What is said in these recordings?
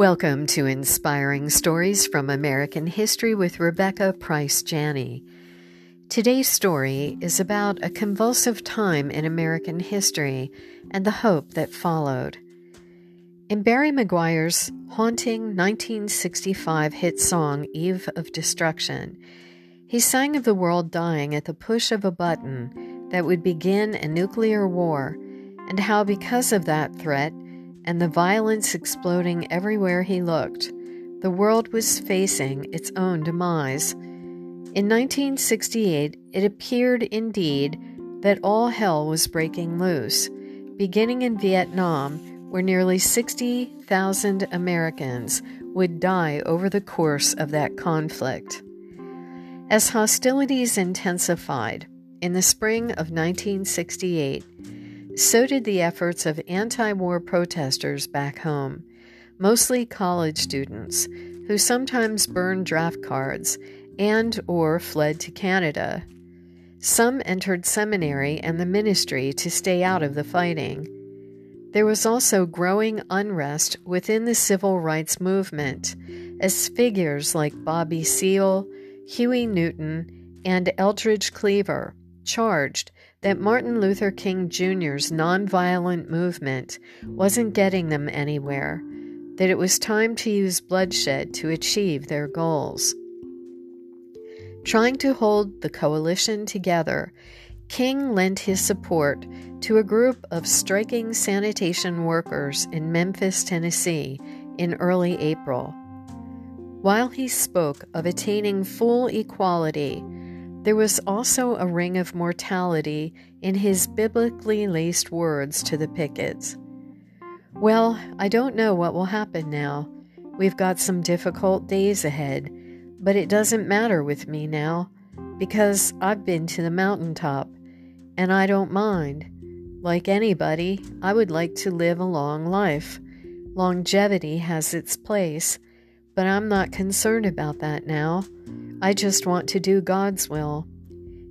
Welcome to Inspiring Stories from American History with Rebecca Price Janney. Today's story is about a convulsive time in American history and the hope that followed. In Barry McGuire's haunting 1965 hit song Eve of Destruction, he sang of the world dying at the push of a button that would begin a nuclear war, and how, because of that threat, and the violence exploding everywhere he looked, the world was facing its own demise. In 1968, it appeared indeed that all hell was breaking loose, beginning in Vietnam, where nearly 60,000 Americans would die over the course of that conflict. As hostilities intensified, in the spring of 1968, so did the efforts of anti war protesters back home, mostly college students, who sometimes burned draft cards and or fled to Canada. Some entered seminary and the ministry to stay out of the fighting. There was also growing unrest within the civil rights movement, as figures like Bobby Seale, Huey Newton, and Eldridge Cleaver charged that Martin Luther King Jr.'s nonviolent movement wasn't getting them anywhere, that it was time to use bloodshed to achieve their goals. Trying to hold the coalition together, King lent his support to a group of striking sanitation workers in Memphis, Tennessee, in early April. While he spoke of attaining full equality, there was also a ring of mortality in his biblically laced words to the pickets. Well, I don't know what will happen now. We've got some difficult days ahead, but it doesn't matter with me now because I've been to the mountaintop and I don't mind. Like anybody, I would like to live a long life. Longevity has its place, but I'm not concerned about that now. I just want to do God's will.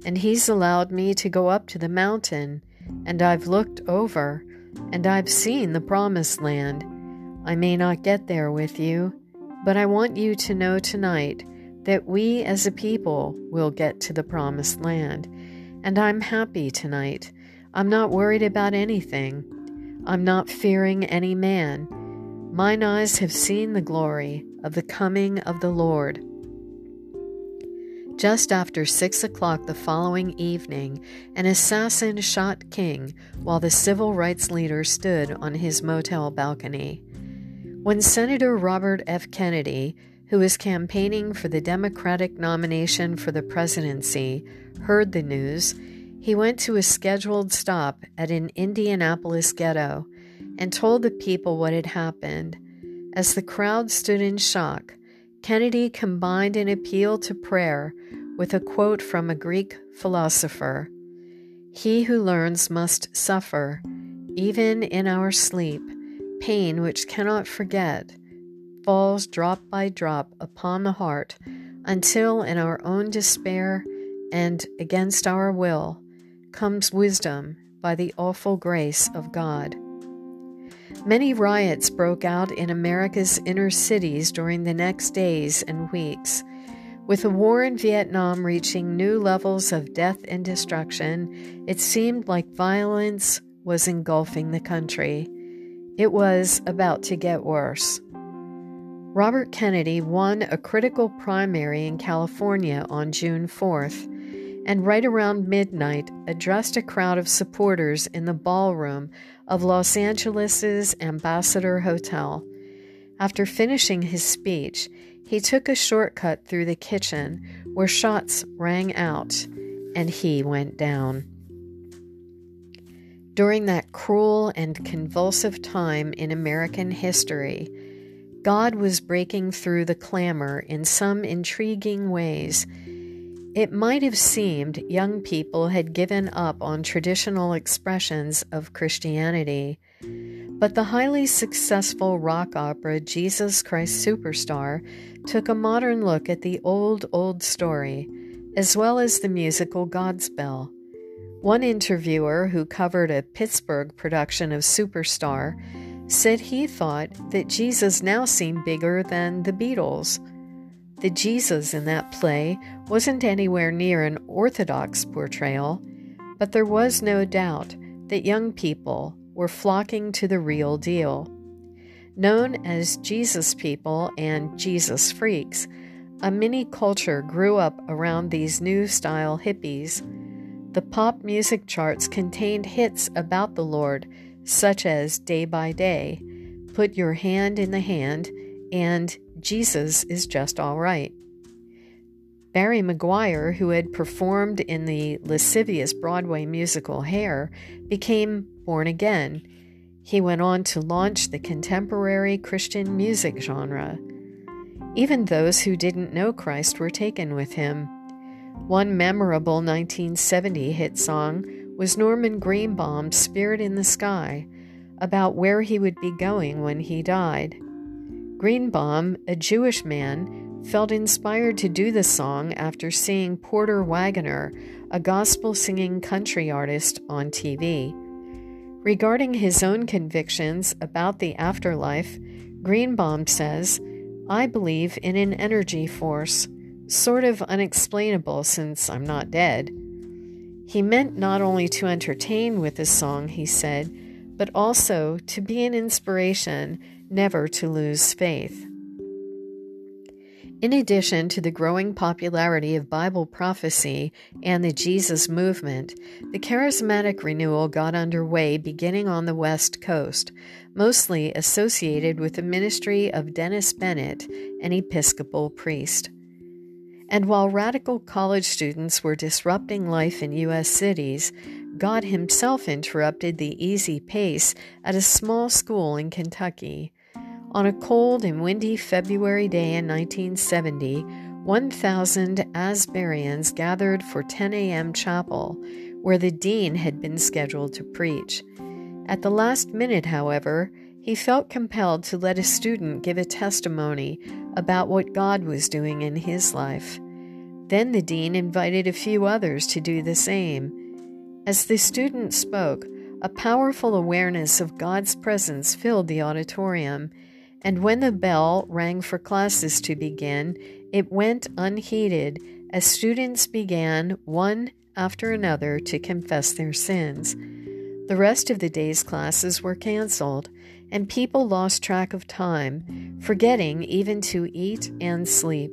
And He's allowed me to go up to the mountain, and I've looked over, and I've seen the promised land. I may not get there with you, but I want you to know tonight that we as a people will get to the promised land. And I'm happy tonight. I'm not worried about anything. I'm not fearing any man. Mine eyes have seen the glory of the coming of the Lord. Just after six o'clock the following evening, an assassin shot King while the civil rights leader stood on his motel balcony. When Senator Robert F. Kennedy, who was campaigning for the Democratic nomination for the presidency, heard the news, he went to a scheduled stop at an Indianapolis ghetto and told the people what had happened. As the crowd stood in shock, Kennedy combined an appeal to prayer with a quote from a Greek philosopher He who learns must suffer, even in our sleep, pain which cannot forget, falls drop by drop upon the heart until in our own despair and against our will comes wisdom by the awful grace of God. Many riots broke out in America's inner cities during the next days and weeks. With the war in Vietnam reaching new levels of death and destruction, it seemed like violence was engulfing the country. It was about to get worse. Robert Kennedy won a critical primary in California on June 4th, and right around midnight addressed a crowd of supporters in the ballroom of Los Angeles' Ambassador Hotel. After finishing his speech, he took a shortcut through the kitchen where shots rang out and he went down. During that cruel and convulsive time in American history, God was breaking through the clamor in some intriguing ways it might have seemed young people had given up on traditional expressions of Christianity, but the highly successful rock opera Jesus Christ Superstar took a modern look at the old, old story, as well as the musical Godspell. One interviewer who covered a Pittsburgh production of Superstar said he thought that Jesus now seemed bigger than the Beatles. The Jesus in that play wasn't anywhere near an orthodox portrayal, but there was no doubt that young people were flocking to the real deal. Known as Jesus people and Jesus freaks, a mini culture grew up around these new style hippies. The pop music charts contained hits about the Lord, such as Day by Day, Put Your Hand in the Hand, and Jesus is Just All Right. Barry McGuire, who had performed in the lascivious Broadway musical Hair, became born again. He went on to launch the contemporary Christian music genre. Even those who didn't know Christ were taken with him. One memorable 1970 hit song was Norman Greenbaum's Spirit in the Sky, about where he would be going when he died. Greenbaum, a Jewish man, felt inspired to do the song after seeing Porter Wagoner, a gospel singing country artist, on TV. Regarding his own convictions about the afterlife, Greenbaum says, I believe in an energy force, sort of unexplainable since I'm not dead. He meant not only to entertain with the song, he said, but also to be an inspiration never to lose faith. In addition to the growing popularity of Bible prophecy and the Jesus movement, the charismatic renewal got underway beginning on the West Coast, mostly associated with the ministry of Dennis Bennett, an Episcopal priest. And while radical college students were disrupting life in U.S. cities, God Himself interrupted the easy pace at a small school in Kentucky. On a cold and windy February day in 1970, 1,000 Asburyans gathered for 10 a.m. chapel, where the dean had been scheduled to preach. At the last minute, however, he felt compelled to let a student give a testimony about what God was doing in his life. Then the dean invited a few others to do the same. As the student spoke, a powerful awareness of God's presence filled the auditorium and when the bell rang for classes to begin, it went unheeded as students began, one after another, to confess their sins. The rest of the day's classes were canceled, and people lost track of time, forgetting even to eat and sleep.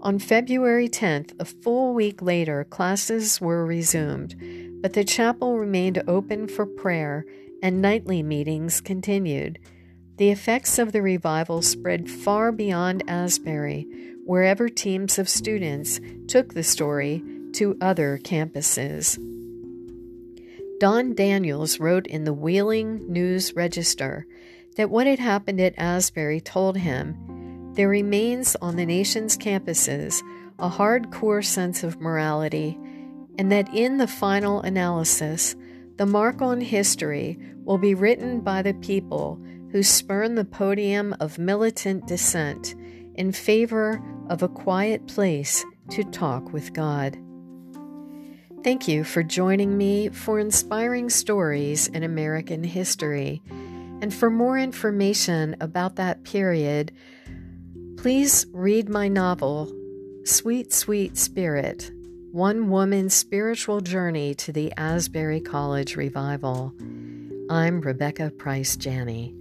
On February 10th, a full week later, classes were resumed, but the chapel remained open for prayer and nightly meetings continued. The effects of the revival spread far beyond Asbury, wherever teams of students took the story to other campuses. Don Daniels wrote in the Wheeling News Register that what had happened at Asbury told him there remains on the nation's campuses a hardcore sense of morality, and that in the final analysis, the mark on history will be written by the people who spurn the podium of militant dissent in favor of a quiet place to talk with God. Thank you for joining me for inspiring stories in American history. And for more information about that period, please read my novel, Sweet, Sweet Spirit One Woman's Spiritual Journey to the Asbury College Revival. I'm Rebecca Price Janney.